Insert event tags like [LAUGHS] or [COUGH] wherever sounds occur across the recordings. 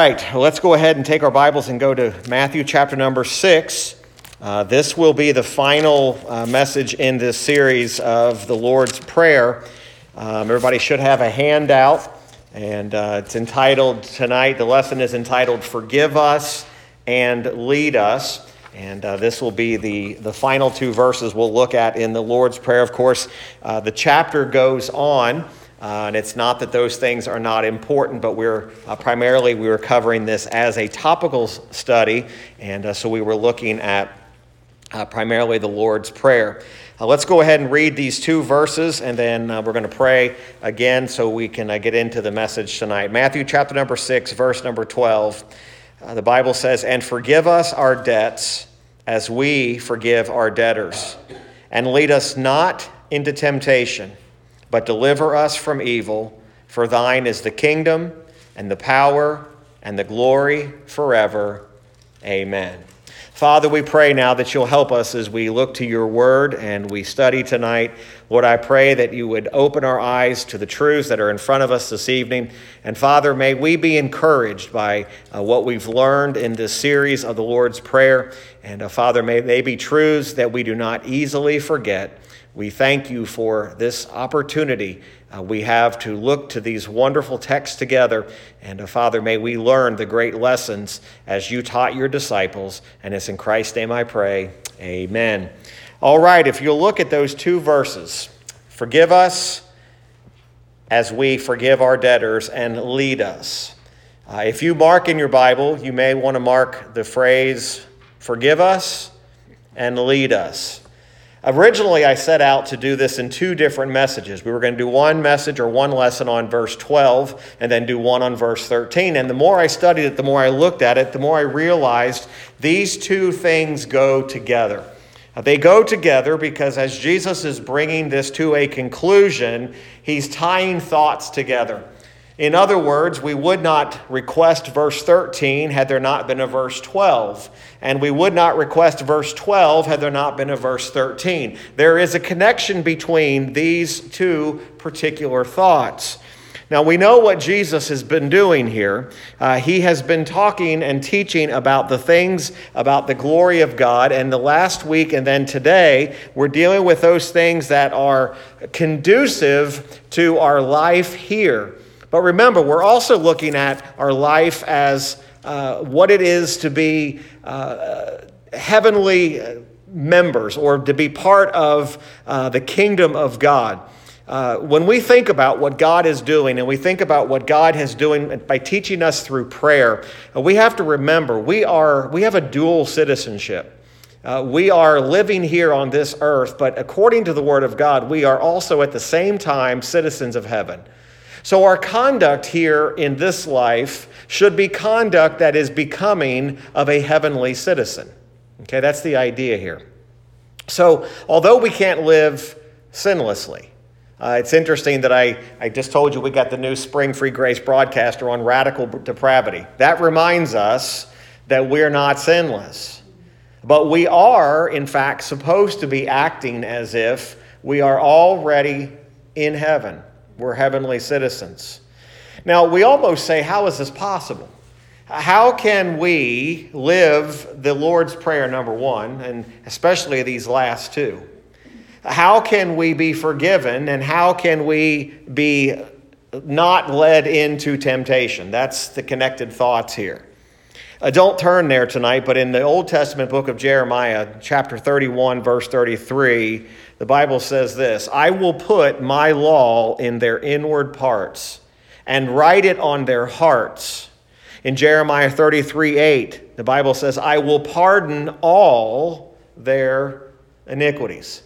right, let's go ahead and take our Bibles and go to Matthew chapter number six. Uh, this will be the final uh, message in this series of the Lord's Prayer. Um, everybody should have a handout, and uh, it's entitled tonight, the lesson is entitled Forgive Us and Lead Us. And uh, this will be the, the final two verses we'll look at in the Lord's Prayer. Of course, uh, the chapter goes on. Uh, and it's not that those things are not important, but we're uh, primarily we were covering this as a topical study, and uh, so we were looking at uh, primarily the Lord's Prayer. Uh, let's go ahead and read these two verses, and then uh, we're going to pray again so we can get into the message tonight. Matthew chapter number six, verse number twelve. the Bible says, "And forgive us our debts, as we forgive our debtors, and lead us not into temptation." But deliver us from evil. For thine is the kingdom and the power and the glory forever. Amen. Father, we pray now that you'll help us as we look to your word and we study tonight. Lord, I pray that you would open our eyes to the truths that are in front of us this evening. And Father, may we be encouraged by uh, what we've learned in this series of the Lord's Prayer. And uh, Father, may they be truths that we do not easily forget. We thank you for this opportunity uh, we have to look to these wonderful texts together. And uh, Father, may we learn the great lessons as you taught your disciples. And it's in Christ's name I pray. Amen. All right, if you'll look at those two verses forgive us as we forgive our debtors, and lead us. Uh, if you mark in your Bible, you may want to mark the phrase forgive us and lead us. Originally, I set out to do this in two different messages. We were going to do one message or one lesson on verse 12 and then do one on verse 13. And the more I studied it, the more I looked at it, the more I realized these two things go together. Uh, they go together because as Jesus is bringing this to a conclusion, he's tying thoughts together. In other words, we would not request verse 13 had there not been a verse 12. And we would not request verse 12 had there not been a verse 13. There is a connection between these two particular thoughts. Now, we know what Jesus has been doing here. Uh, he has been talking and teaching about the things about the glory of God. And the last week and then today, we're dealing with those things that are conducive to our life here. But remember, we're also looking at our life as uh, what it is to be uh, heavenly members or to be part of uh, the kingdom of God. Uh, when we think about what God is doing and we think about what God has doing by teaching us through prayer, uh, we have to remember we, are, we have a dual citizenship. Uh, we are living here on this earth, but according to the Word of God, we are also at the same time citizens of heaven. So, our conduct here in this life should be conduct that is becoming of a heavenly citizen. Okay, that's the idea here. So, although we can't live sinlessly, uh, it's interesting that I, I just told you we got the new Spring Free Grace broadcaster on radical depravity. That reminds us that we're not sinless. But we are, in fact, supposed to be acting as if we are already in heaven. We're heavenly citizens. Now, we almost say, how is this possible? How can we live the Lord's Prayer, number one, and especially these last two? How can we be forgiven and how can we be not led into temptation? That's the connected thoughts here. Uh, don't turn there tonight, but in the Old Testament book of Jeremiah, chapter 31, verse 33, the Bible says this I will put my law in their inward parts and write it on their hearts. In Jeremiah 33 8, the Bible says, I will pardon all their iniquities.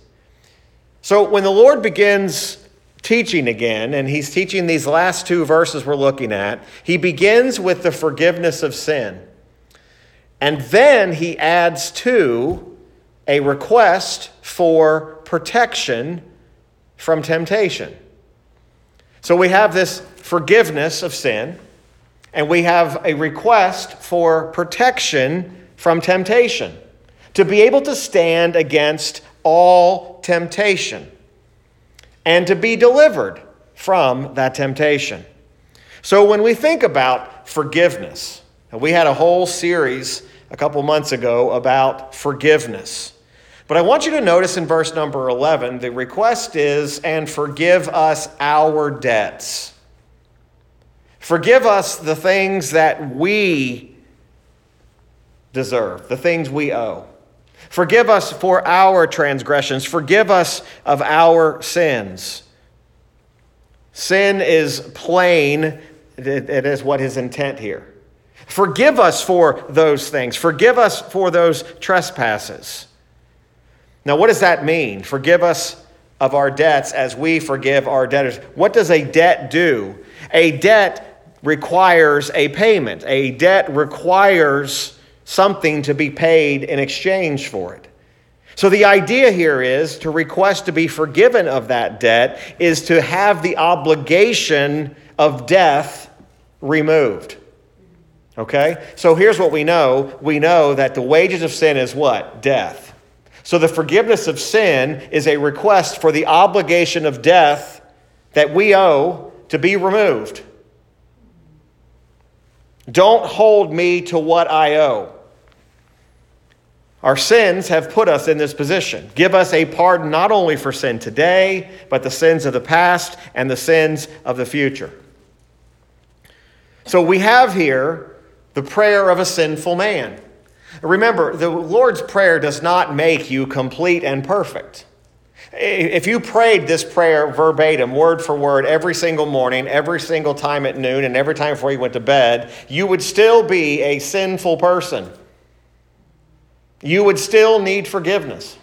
So when the Lord begins teaching again, and he's teaching these last two verses we're looking at, he begins with the forgiveness of sin. And then he adds to a request for protection from temptation. So we have this forgiveness of sin, and we have a request for protection from temptation, to be able to stand against all temptation, and to be delivered from that temptation. So when we think about forgiveness, We had a whole series a couple months ago about forgiveness. But I want you to notice in verse number 11, the request is, and forgive us our debts. Forgive us the things that we deserve, the things we owe. Forgive us for our transgressions. Forgive us of our sins. Sin is plain, it is what his intent here. Forgive us for those things. Forgive us for those trespasses. Now, what does that mean? Forgive us of our debts as we forgive our debtors. What does a debt do? A debt requires a payment, a debt requires something to be paid in exchange for it. So, the idea here is to request to be forgiven of that debt is to have the obligation of death removed. Okay? So, here's what we know we know that the wages of sin is what? Death. So the forgiveness of sin is a request for the obligation of death that we owe to be removed. Don't hold me to what I owe. Our sins have put us in this position. Give us a pardon not only for sin today, but the sins of the past and the sins of the future. So we have here the prayer of a sinful man. Remember, the Lord's Prayer does not make you complete and perfect. If you prayed this prayer verbatim, word for word, every single morning, every single time at noon, and every time before you went to bed, you would still be a sinful person. You would still need forgiveness.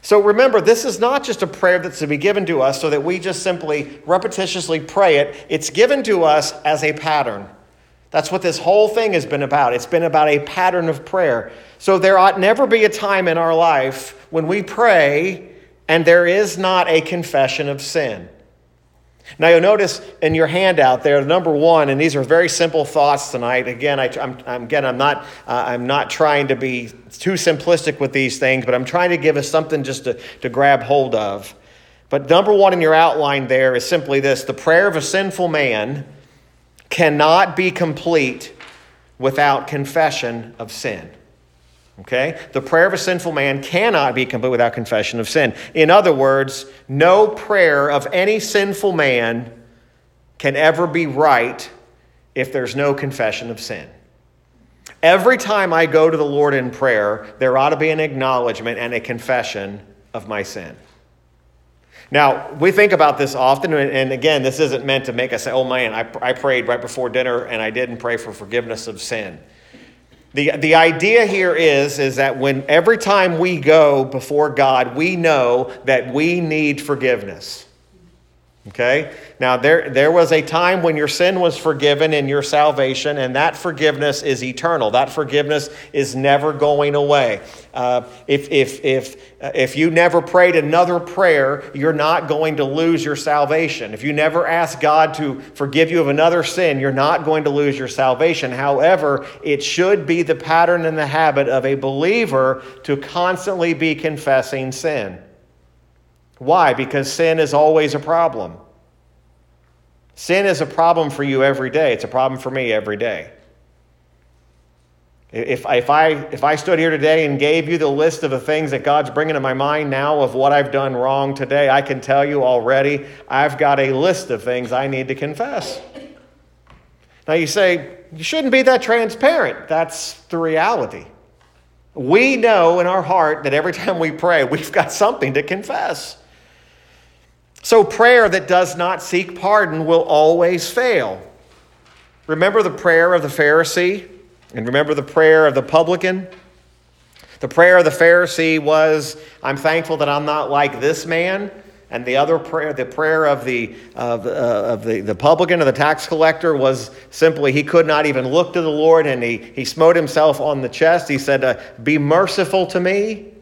So remember, this is not just a prayer that's to be given to us so that we just simply repetitiously pray it. It's given to us as a pattern. That's what this whole thing has been about. It's been about a pattern of prayer. So there ought never be a time in our life when we pray and there is not a confession of sin. Now you'll notice in your handout there, number one, and these are very simple thoughts tonight. Again, I, am again, I'm not, uh, I'm not trying to be too simplistic with these things, but I'm trying to give us something just to, to grab hold of. But number one in your outline there is simply this: the prayer of a sinful man cannot be complete without confession of sin. Okay? The prayer of a sinful man cannot be complete without confession of sin. In other words, no prayer of any sinful man can ever be right if there's no confession of sin. Every time I go to the Lord in prayer, there ought to be an acknowledgement and a confession of my sin. Now, we think about this often, and again, this isn't meant to make us say, oh man, I, I prayed right before dinner and I didn't pray for forgiveness of sin. The, the idea here is, is that when every time we go before God, we know that we need forgiveness. Okay? Now, there, there was a time when your sin was forgiven in your salvation, and that forgiveness is eternal. That forgiveness is never going away. Uh, if, if, if, uh, if you never prayed another prayer, you're not going to lose your salvation. If you never ask God to forgive you of another sin, you're not going to lose your salvation. However, it should be the pattern and the habit of a believer to constantly be confessing sin. Why? Because sin is always a problem. Sin is a problem for you every day. It's a problem for me every day. If, if, I, if I stood here today and gave you the list of the things that God's bringing to my mind now of what I've done wrong today, I can tell you already I've got a list of things I need to confess. Now you say, you shouldn't be that transparent. That's the reality. We know in our heart that every time we pray, we've got something to confess. So, prayer that does not seek pardon will always fail. Remember the prayer of the Pharisee and remember the prayer of the publican? The prayer of the Pharisee was, I'm thankful that I'm not like this man. And the other prayer, the prayer of the, of, uh, of the, the publican or the tax collector was simply he could not even look to the Lord and he, he smote himself on the chest. He said, uh, Be merciful to me.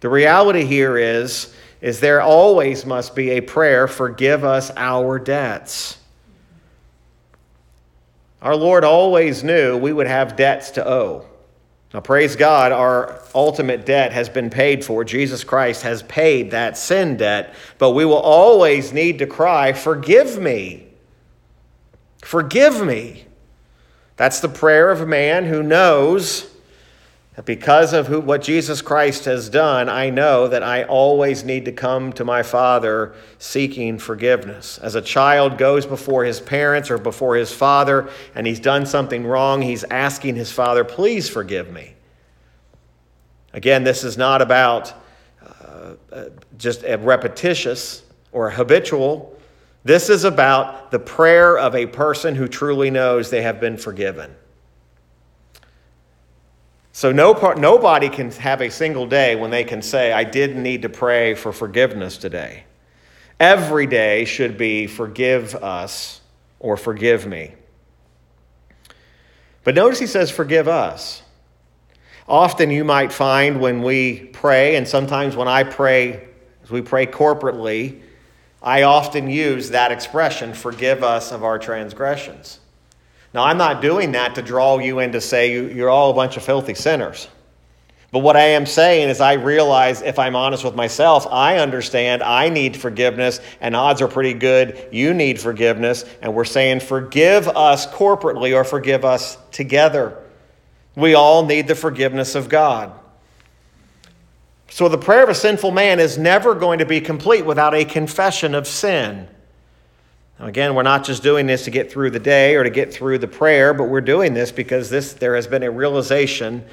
The reality here is is there always must be a prayer, forgive us our debts. Our Lord always knew we would have debts to owe. Now, praise God, our ultimate debt has been paid for. Jesus Christ has paid that sin debt, but we will always need to cry, Forgive me. Forgive me. That's the prayer of a man who knows because of who, what Jesus Christ has done, I know that I always need to come to my Father seeking forgiveness. As a child goes before his parents or before his father and he's done something wrong, he's asking his father, please forgive me. Again, this is not about uh, uh, just a repetitious or habitual. This is about the prayer of a person who truly knows they have been forgiven. So no part, nobody can have a single day when they can say, I didn't need to pray for forgiveness today. Every day should be forgive us or forgive me. But notice he says, forgive us. Often you might find when we pray, and sometimes when I pray, as we pray corporately, I often use that expression, forgive us of our transgressions. Now, I'm not doing that to draw you in to say you're all a bunch of filthy sinners. But what I am saying is, I realize if I'm honest with myself, I understand I need forgiveness, and odds are pretty good you need forgiveness. And we're saying, forgive us corporately or forgive us together. We all need the forgiveness of God. So the prayer of a sinful man is never going to be complete without a confession of sin. Now, again, we're not just doing this to get through the day or to get through the prayer, but we're doing this because this, there has been a realization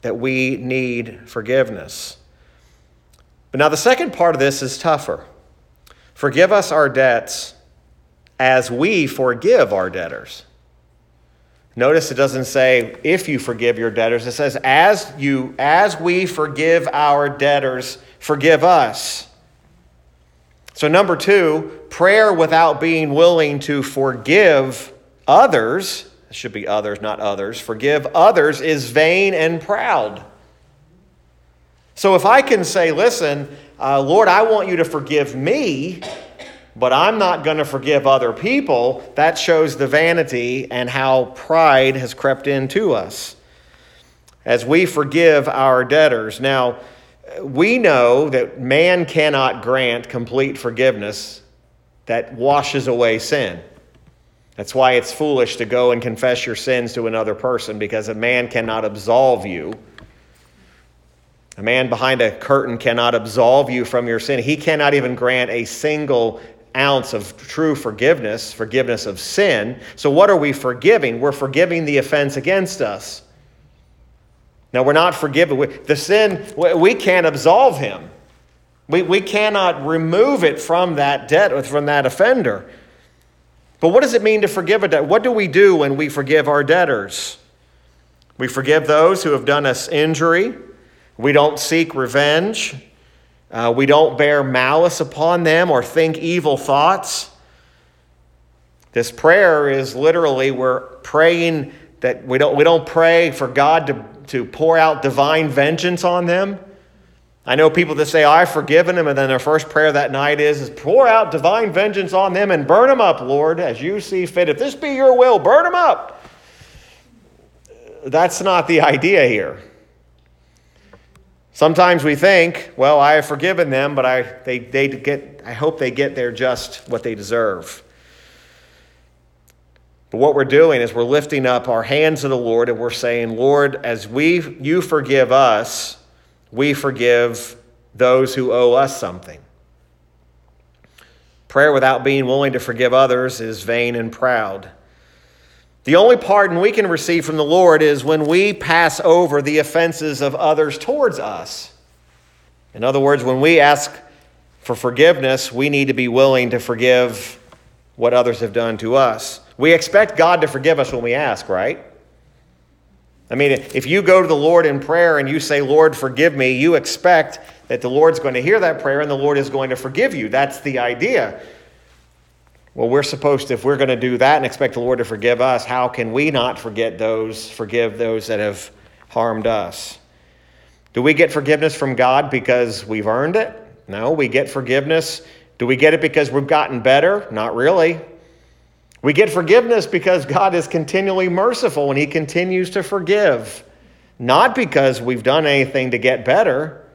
that we need forgiveness. But now, the second part of this is tougher. Forgive us our debts as we forgive our debtors. Notice it doesn't say if you forgive your debtors, it says as you as we forgive our debtors, forgive us. So, number two, prayer without being willing to forgive others, it should be others, not others, forgive others is vain and proud. So, if I can say, listen, uh, Lord, I want you to forgive me, but I'm not going to forgive other people, that shows the vanity and how pride has crept into us as we forgive our debtors. Now, we know that man cannot grant complete forgiveness that washes away sin. That's why it's foolish to go and confess your sins to another person because a man cannot absolve you. A man behind a curtain cannot absolve you from your sin. He cannot even grant a single ounce of true forgiveness, forgiveness of sin. So, what are we forgiving? We're forgiving the offense against us. Now, we're not forgiven. The sin, we can't absolve him. We, we cannot remove it from that debt, from that offender. But what does it mean to forgive a debt? What do we do when we forgive our debtors? We forgive those who have done us injury. We don't seek revenge. Uh, we don't bear malice upon them or think evil thoughts. This prayer is literally we're praying that we don't, we don't pray for God to to pour out divine vengeance on them. I know people that say, I've forgiven them, and then their first prayer that night is, is pour out divine vengeance on them and burn them up, Lord, as you see fit. If this be your will, burn them up. That's not the idea here. Sometimes we think, well, I have forgiven them, but I, they, they get, I hope they get their just what they deserve. But what we're doing is we're lifting up our hands to the Lord and we're saying, Lord, as we you forgive us, we forgive those who owe us something. Prayer without being willing to forgive others is vain and proud. The only pardon we can receive from the Lord is when we pass over the offenses of others towards us. In other words, when we ask for forgiveness, we need to be willing to forgive what others have done to us. We expect God to forgive us when we ask, right? I mean, if you go to the Lord in prayer and you say, Lord, forgive me, you expect that the Lord's going to hear that prayer and the Lord is going to forgive you. That's the idea. Well, we're supposed to, if we're going to do that and expect the Lord to forgive us, how can we not forget those, forgive those that have harmed us? Do we get forgiveness from God because we've earned it? No, we get forgiveness. Do we get it because we've gotten better? Not really. We get forgiveness because God is continually merciful and He continues to forgive, not because we've done anything to get better.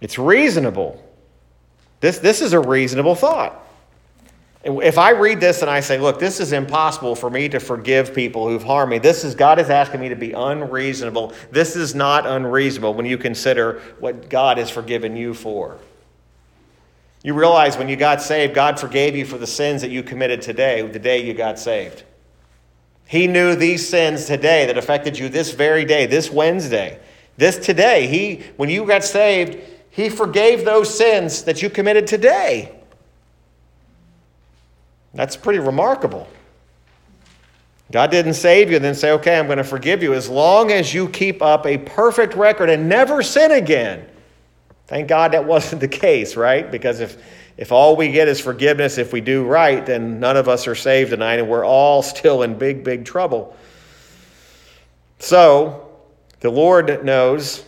It's reasonable. This, this is a reasonable thought. If I read this and I say, look, this is impossible for me to forgive people who've harmed me, this is God is asking me to be unreasonable. This is not unreasonable when you consider what God has forgiven you for. You realize when you got saved, God forgave you for the sins that you committed today, the day you got saved. He knew these sins today that affected you this very day, this Wednesday, this today. He, when you got saved, He forgave those sins that you committed today. That's pretty remarkable. God didn't save you and then say, okay, I'm going to forgive you as long as you keep up a perfect record and never sin again. Thank God that wasn't the case, right? Because if, if all we get is forgiveness if we do right, then none of us are saved tonight and we're all [LAUGHS] still in big, big trouble. So, the Lord knows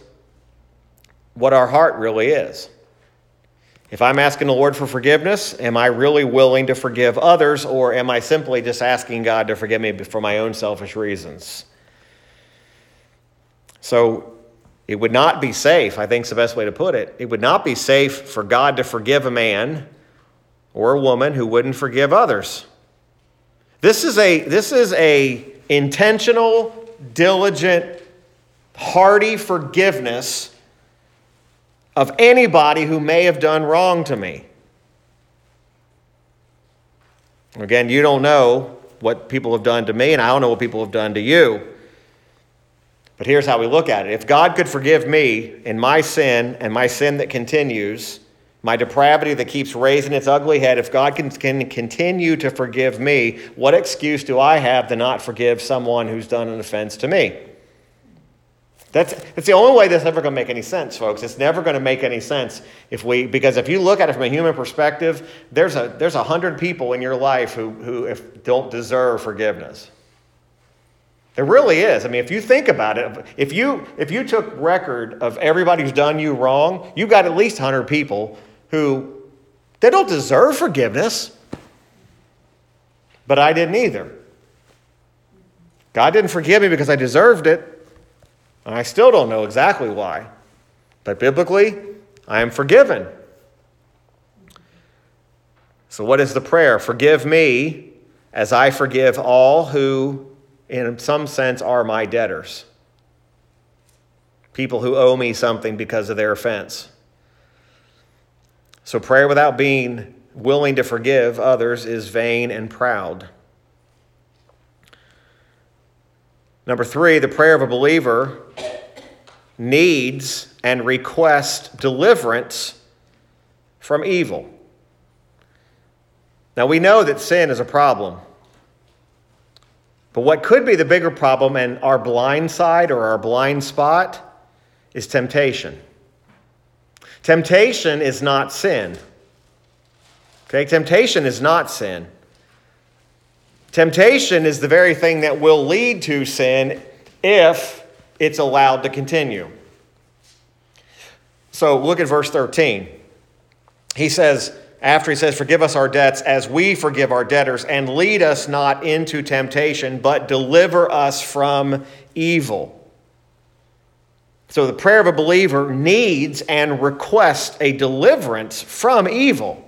what our heart really is. If I'm asking the Lord for forgiveness, am I really willing to forgive others, or am I simply just asking God to forgive me for my own selfish reasons? So it would not be safe, I think is the best way to put it. It would not be safe for God to forgive a man or a woman who wouldn't forgive others. This is a, this is a intentional, diligent, hearty forgiveness of anybody who may have done wrong to me. Again, you don't know what people have done to me, and I don't know what people have done to you. But here's how we look at it if God could forgive me in my sin and my sin that continues, my depravity that keeps raising its ugly head, if God can, can continue to forgive me, what excuse do I have to not forgive someone who's done an offense to me? That's, that's the only way that's ever going to make any sense, folks. It's never going to make any sense if we, because if you look at it from a human perspective, there's a, there's a hundred people in your life who, who if, don't deserve forgiveness. There really is. I mean, if you think about it, if you, if you took record of everybody who's done you wrong, you've got at least 100 people who, they don't deserve forgiveness. But I didn't either. God didn't forgive me because I deserved it. And I still don't know exactly why, but biblically, I am forgiven. So, what is the prayer? Forgive me as I forgive all who, in some sense, are my debtors. People who owe me something because of their offense. So, prayer without being willing to forgive others is vain and proud. Number three, the prayer of a believer needs and requests deliverance from evil. Now, we know that sin is a problem. But what could be the bigger problem and our blind side or our blind spot is temptation. Temptation is not sin. Okay, temptation is not sin. Temptation is the very thing that will lead to sin if it's allowed to continue. So look at verse 13. He says, after he says, Forgive us our debts as we forgive our debtors, and lead us not into temptation, but deliver us from evil. So the prayer of a believer needs and requests a deliverance from evil.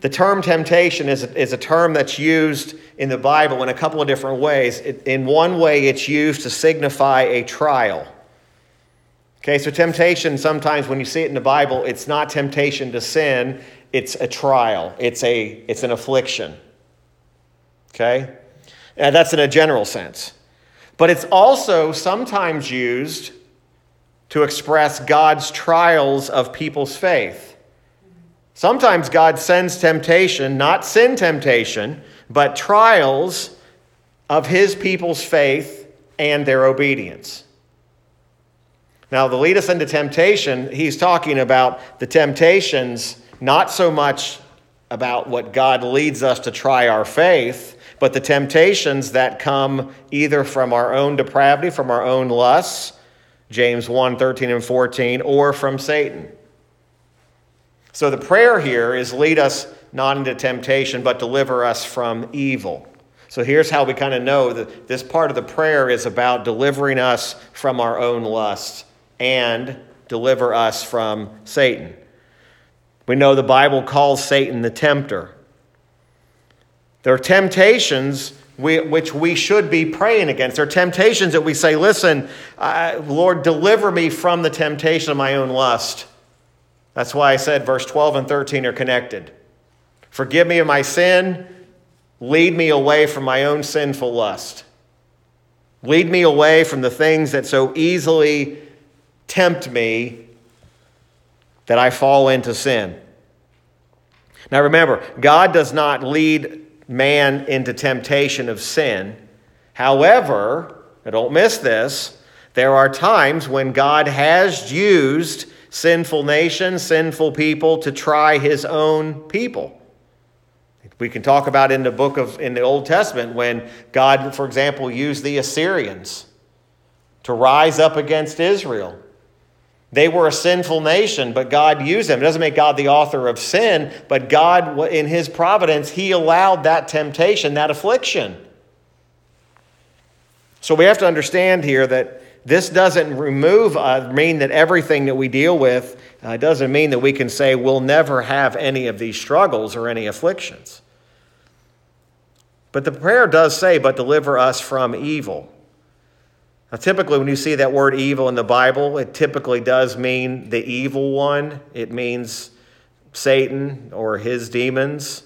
The term temptation is, is a term that's used in the Bible in a couple of different ways. in one way, it's used to signify a trial. Okay, so temptation, sometimes when you see it in the Bible, it's not temptation to sin, it's a trial, it's, a, it's an affliction. Okay? And that's in a general sense. But it's also sometimes used to express God's trials of people's faith. Sometimes God sends temptation, not sin temptation, but trials of his people's faith and their obedience. Now, the lead us into temptation, he's talking about the temptations, not so much about what God leads us to try our faith, but the temptations that come either from our own depravity, from our own lusts, James 1 13 and 14, or from Satan. So the prayer here is lead us not into temptation, but deliver us from evil. So here's how we kind of know that this part of the prayer is about delivering us from our own lusts and deliver us from Satan. We know the Bible calls Satan the tempter. There are temptations we, which we should be praying against. There are temptations that we say, Listen, uh, Lord, deliver me from the temptation of my own lust. That's why I said verse 12 and 13 are connected. Forgive me of my sin, lead me away from my own sinful lust. Lead me away from the things that so easily tempt me that I fall into sin. Now remember, God does not lead man into temptation of sin. However, don't miss this, there are times when God has used sinful nations, sinful people to try his own people. We can talk about in the book of in the Old Testament when God, for example, used the Assyrians to rise up against Israel. They were a sinful nation, but God used them. It doesn't make God the author of sin, but God, in His providence, He allowed that temptation, that affliction. So we have to understand here that this doesn't remove, uh, mean that everything that we deal with uh, doesn't mean that we can say we'll never have any of these struggles or any afflictions. But the prayer does say, but deliver us from evil. Now, typically, when you see that word evil in the Bible, it typically does mean the evil one. It means Satan or his demons.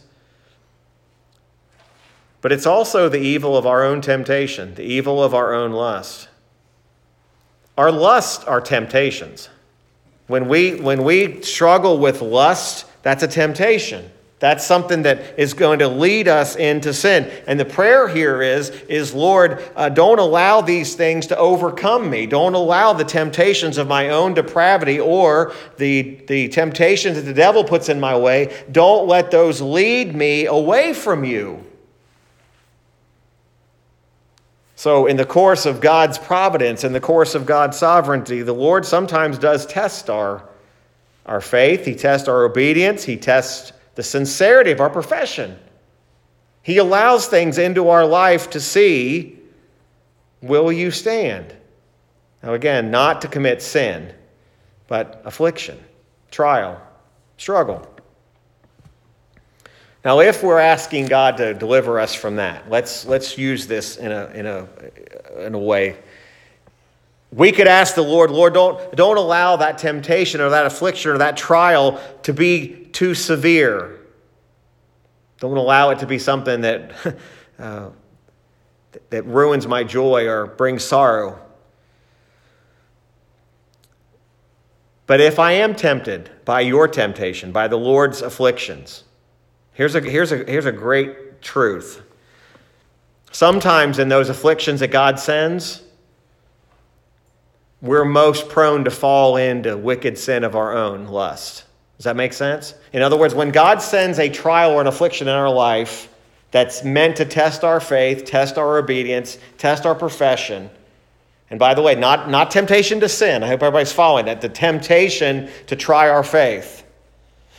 But it's also the evil of our own temptation, the evil of our own lust. Our lust are temptations. When we, when we struggle with lust, that's a temptation. That's something that is going to lead us into sin. And the prayer here is, is Lord, uh, don't allow these things to overcome me. Don't allow the temptations of my own depravity or the, the temptations that the devil puts in my way. Don't let those lead me away from you. So, in the course of God's providence, in the course of God's sovereignty, the Lord sometimes does test our, our faith. He tests our obedience. He tests the sincerity of our profession. He allows things into our life to see will you stand? Now, again, not to commit sin, but affliction, trial, struggle. Now, if we're asking God to deliver us from that, let's, let's use this in a, in, a, in a way. We could ask the Lord, Lord, don't, don't allow that temptation or that affliction or that trial to be too severe. Don't allow it to be something that, [LAUGHS] uh, that ruins my joy or brings sorrow. But if I am tempted by your temptation, by the Lord's afflictions, here's a, here's a, here's a great truth. Sometimes in those afflictions that God sends, we're most prone to fall into wicked sin of our own lust. Does that make sense? In other words, when God sends a trial or an affliction in our life that's meant to test our faith, test our obedience, test our profession, and by the way, not, not temptation to sin, I hope everybody's following that, the temptation to try our faith.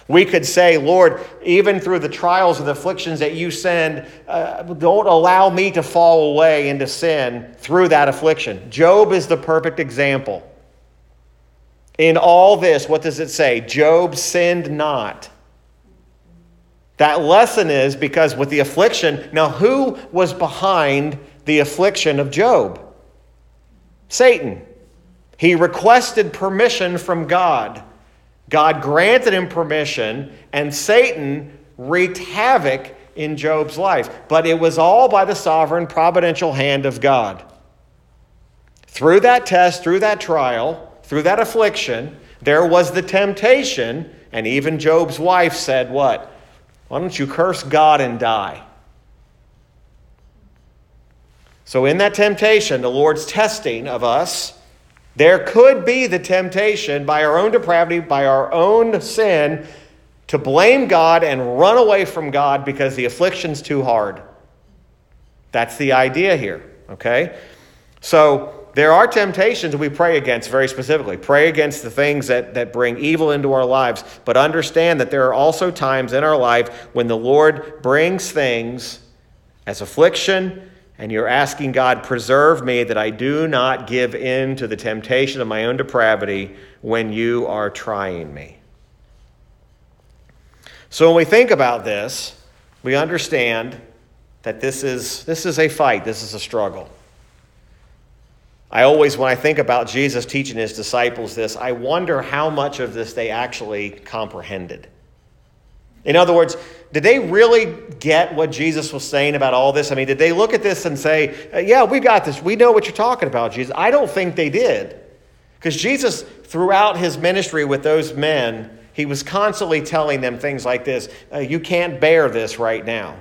We could say, Lord, even through the trials and the afflictions that you send, uh, don't allow me to fall away into sin through that affliction. Job is the perfect example. In all this, what does it say? Job sinned not. That lesson is because with the affliction, now who was behind the affliction of Job? Satan. He requested permission from God. God granted him permission, and Satan wreaked havoc in Job's life. But it was all by the sovereign, providential hand of God. Through that test, through that trial, through that affliction, there was the temptation, and even Job's wife said, What? Why don't you curse God and die? So, in that temptation, the Lord's testing of us, there could be the temptation by our own depravity, by our own sin, to blame God and run away from God because the affliction's too hard. That's the idea here, okay? So, there are temptations we pray against very specifically. Pray against the things that, that bring evil into our lives, but understand that there are also times in our life when the Lord brings things as affliction, and you're asking God, preserve me that I do not give in to the temptation of my own depravity when you are trying me. So when we think about this, we understand that this is, this is a fight, this is a struggle. I always, when I think about Jesus teaching his disciples this, I wonder how much of this they actually comprehended. In other words, did they really get what Jesus was saying about all this? I mean, did they look at this and say, uh, Yeah, we got this. We know what you're talking about, Jesus? I don't think they did. Because Jesus, throughout his ministry with those men, he was constantly telling them things like this uh, You can't bear this right now.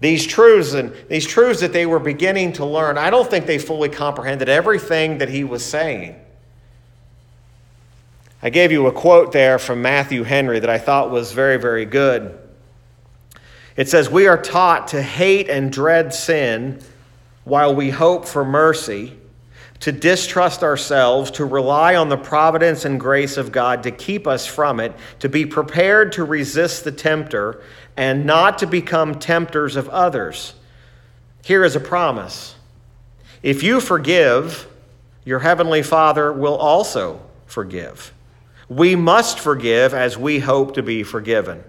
These truths and these truths that they were beginning to learn, I don't think they fully comprehended everything that he was saying. I gave you a quote there from Matthew Henry that I thought was very, very good. It says, We are taught to hate and dread sin while we hope for mercy, to distrust ourselves, to rely on the providence and grace of God to keep us from it, to be prepared to resist the tempter, and not to become tempters of others. Here is a promise if you forgive, your heavenly Father will also forgive. We must forgive as we hope to be forgiven.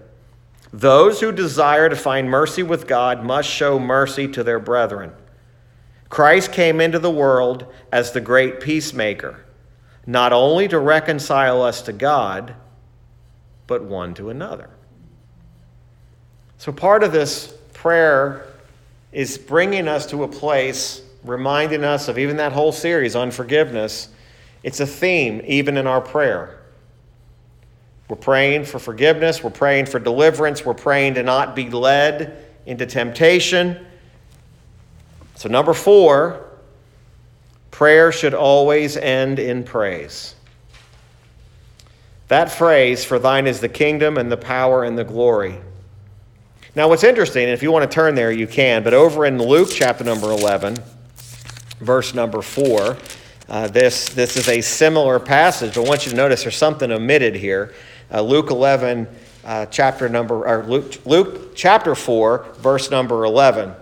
Those who desire to find mercy with God must show mercy to their brethren. Christ came into the world as the great peacemaker, not only to reconcile us to God, but one to another. So, part of this prayer is bringing us to a place, reminding us of even that whole series on forgiveness. It's a theme, even in our prayer. We're praying for forgiveness, we're praying for deliverance, we're praying to not be led into temptation. So, number four, prayer should always end in praise. That phrase, for thine is the kingdom and the power and the glory. Now, what's interesting, and if you want to turn there, you can, but over in Luke chapter number 11, verse number 4, uh, this, this is a similar passage, but I want you to notice there's something omitted here. Uh, Luke 11, uh, chapter number, or Luke, Luke chapter 4, verse number 11.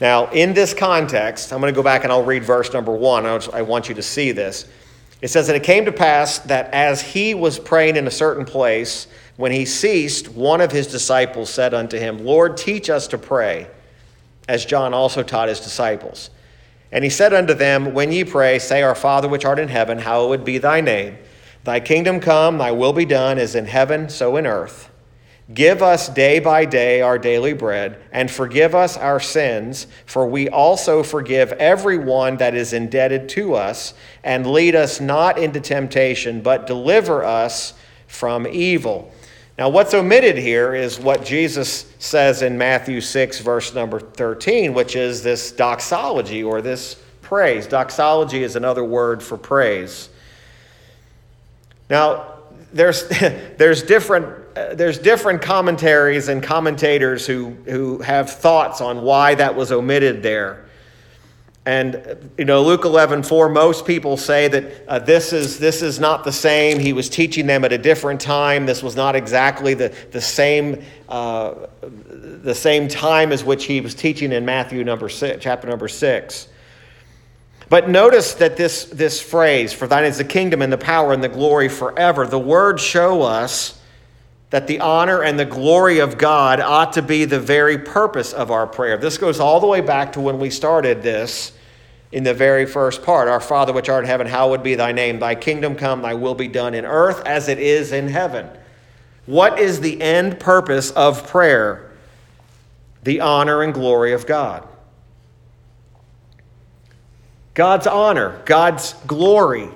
Now, in this context, I'm going to go back and I'll read verse number 1. I want you to see this. It says, And it came to pass that as he was praying in a certain place, when he ceased, one of his disciples said unto him, Lord, teach us to pray, as John also taught his disciples. And he said unto them, When ye pray, say, Our Father which art in heaven, hallowed be thy name. Thy kingdom come, thy will be done, as in heaven, so in earth. Give us day by day our daily bread, and forgive us our sins, for we also forgive everyone that is indebted to us, and lead us not into temptation, but deliver us from evil. Now, what's omitted here is what Jesus says in Matthew 6, verse number 13, which is this doxology or this praise. Doxology is another word for praise. Now, there's, [LAUGHS] there's, different, uh, there's different commentaries and commentators who, who have thoughts on why that was omitted there. And, you know, Luke 11, 4, most people say that uh, this, is, this is not the same. He was teaching them at a different time. This was not exactly the, the, same, uh, the same time as which he was teaching in Matthew number six, chapter number 6. But notice that this, this phrase, for thine is the kingdom and the power and the glory forever, the words show us that the honor and the glory of God ought to be the very purpose of our prayer. This goes all the way back to when we started this in the very first part Our Father which art in heaven, hallowed be thy name. Thy kingdom come, thy will be done in earth as it is in heaven. What is the end purpose of prayer? The honor and glory of God. God's honor, God's glory.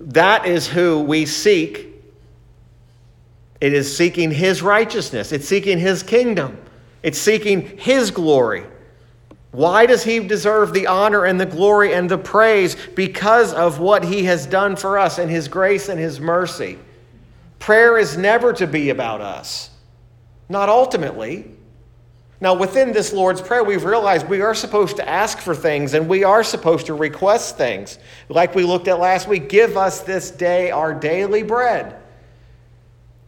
That is who we seek it is seeking His righteousness, it's seeking His kingdom, it's seeking His glory. Why does He deserve the honor and the glory and the praise? Because of what He has done for us and His grace and His mercy. Prayer is never to be about us, not ultimately. Now, within this Lord's Prayer, we've realized we are supposed to ask for things and we are supposed to request things. Like we looked at last week give us this day our daily bread.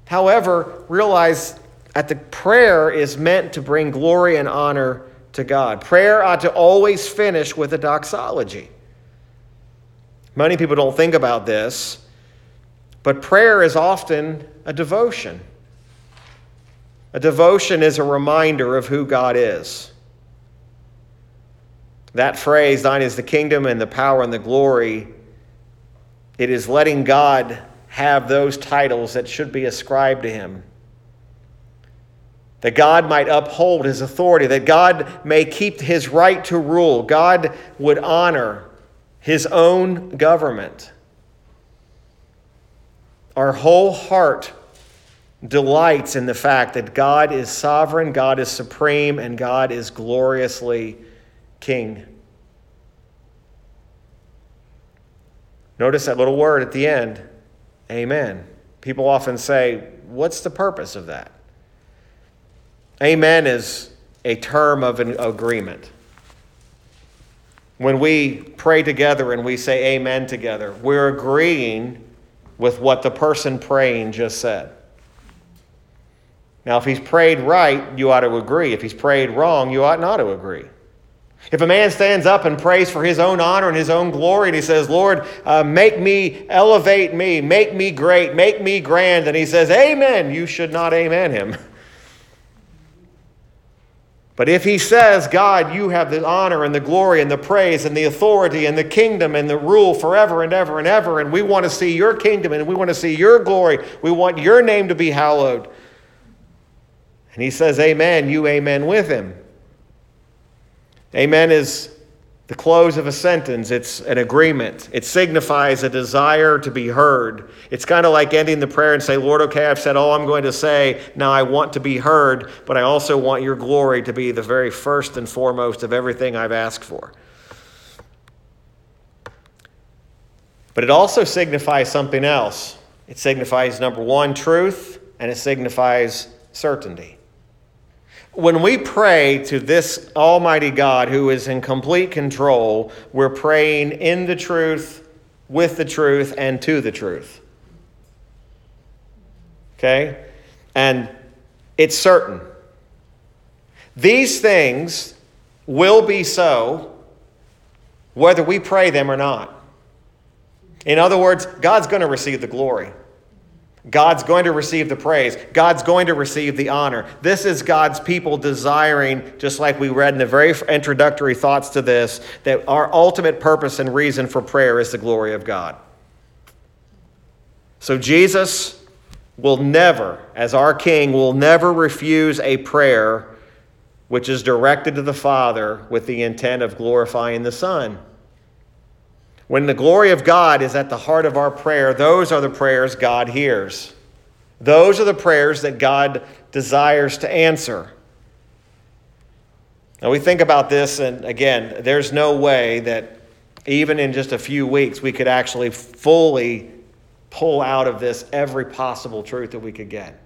However, realize that the prayer is meant to bring glory and honor to God. Prayer ought to always finish with a doxology. Many people don't think about this, but prayer is often a devotion. A devotion is a reminder of who God is. That phrase, thine is the kingdom and the power and the glory, it is letting God have those titles that should be ascribed to him. That God might uphold his authority, that God may keep his right to rule. God would honor his own government. Our whole heart delights in the fact that God is sovereign, God is supreme, and God is gloriously king. Notice that little word at the end, amen. People often say, What's the purpose of that? Amen is a term of an agreement. When we pray together and we say amen together, we're agreeing with what the person praying just said. Now, if he's prayed right, you ought to agree. If he's prayed wrong, you ought not to agree. If a man stands up and prays for his own honor and his own glory, and he says, Lord, uh, make me, elevate me, make me great, make me grand, and he says, Amen, you should not amen him. [LAUGHS] But if he says, God, you have the honor and the glory and the praise and the authority and the kingdom and the rule forever and ever and ever, and we want to see your kingdom and we want to see your glory, we want your name to be hallowed. And he says, Amen, you amen with him. Amen is the close of a sentence, it's an agreement. It signifies a desire to be heard. It's kind of like ending the prayer and say, Lord, okay, I've said all I'm going to say. Now I want to be heard, but I also want your glory to be the very first and foremost of everything I've asked for. But it also signifies something else. It signifies, number one, truth, and it signifies certainty. When we pray to this Almighty God who is in complete control, we're praying in the truth, with the truth, and to the truth. Okay? And it's certain. These things will be so whether we pray them or not. In other words, God's going to receive the glory. God's going to receive the praise. God's going to receive the honor. This is God's people desiring, just like we read in the very introductory thoughts to this, that our ultimate purpose and reason for prayer is the glory of God. So Jesus will never, as our King, will never refuse a prayer which is directed to the Father with the intent of glorifying the Son. When the glory of God is at the heart of our prayer, those are the prayers God hears. Those are the prayers that God desires to answer. Now, we think about this, and again, there's no way that even in just a few weeks we could actually fully pull out of this every possible truth that we could get.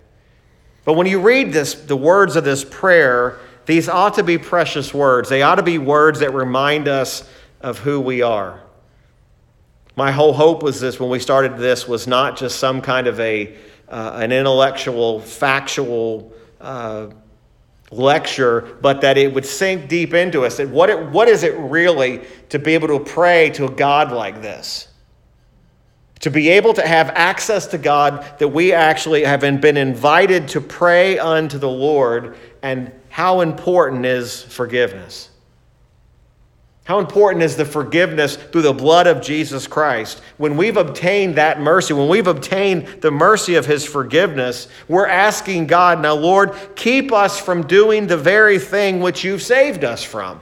But when you read this, the words of this prayer, these ought to be precious words. They ought to be words that remind us of who we are. My whole hope was this when we started this was not just some kind of a uh, an intellectual, factual uh, lecture, but that it would sink deep into us. That what it, what is it really to be able to pray to a God like this? To be able to have access to God, that we actually have been invited to pray unto the Lord, and how important is forgiveness? How important is the forgiveness through the blood of Jesus Christ? When we've obtained that mercy, when we've obtained the mercy of His forgiveness, we're asking God, now, Lord, keep us from doing the very thing which you've saved us from.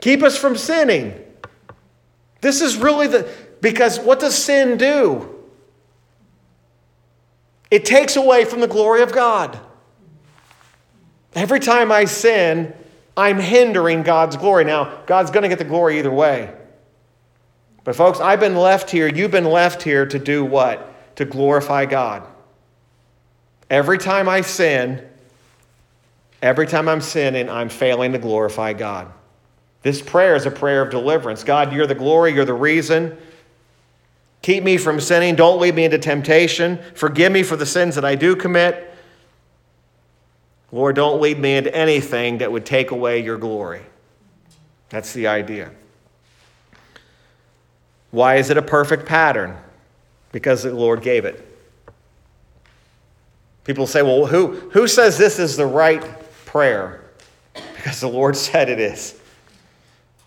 Keep us from sinning. This is really the, because what does sin do? It takes away from the glory of God. Every time I sin, I'm hindering God's glory. Now, God's going to get the glory either way. But, folks, I've been left here, you've been left here to do what? To glorify God. Every time I sin, every time I'm sinning, I'm failing to glorify God. This prayer is a prayer of deliverance. God, you're the glory, you're the reason. Keep me from sinning. Don't lead me into temptation. Forgive me for the sins that I do commit. Lord, don't lead me into anything that would take away your glory. That's the idea. Why is it a perfect pattern? Because the Lord gave it. People say, well, who, who says this is the right prayer? Because the Lord [LAUGHS] said it is.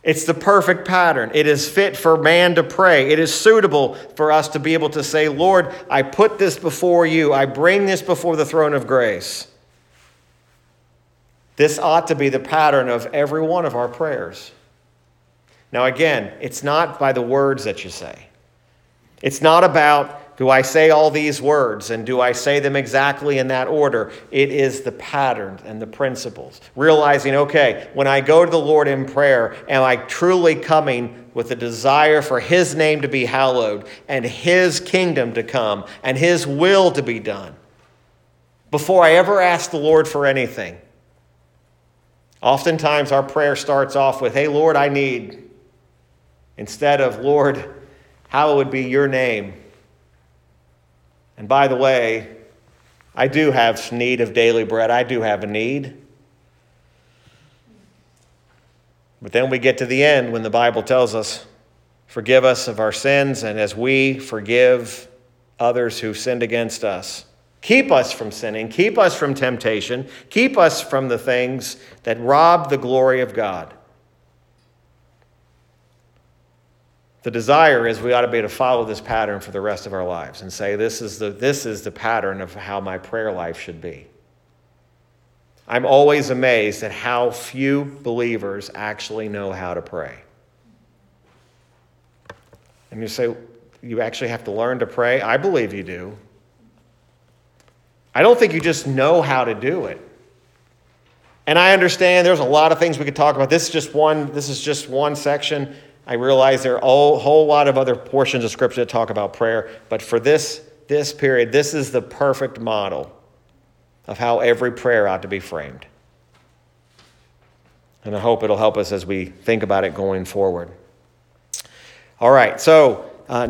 It's the perfect pattern. It is fit for man to pray. It is suitable for us to be able to say, Lord, I put this before you. I bring this before the throne of grace. This ought to be the pattern of every one of our prayers. Now, again, it's not by the words that you say. It's not about do I say all these words and do I say them exactly in that order? It is the pattern and the principles. Realizing, okay, when I go to the Lord in prayer, am I truly coming with a desire for His name to be hallowed and His kingdom to come and His will to be done? Before I ever ask the Lord for anything, oftentimes our prayer starts off with, Hey, Lord, I need, instead of, Lord, hallowed be your name and by the way, I do have need of daily bread. I do have a need. But then we get to the end when the Bible tells us, Forgive us of our sins, and as we forgive others who sinned against us. Keep us from sinning, keep us from temptation, keep us from the things that rob the glory of God. the desire is we ought to be able to follow this pattern for the rest of our lives and say, this is the, this is the pattern of how my prayer life should be. I'm always amazed at how few believers actually know how to pray. And you say, you actually have to learn to pray? I believe you do. I don't think you just know how to do it. And I understand there's a lot of things we could talk about. This is just one, this is just one section. I realize there are a whole lot of other portions of Scripture that talk about prayer, but for this, this period, this is the perfect model of how every prayer ought to be framed. And I hope it'll help us as we think about it going forward. All right, so. Uh,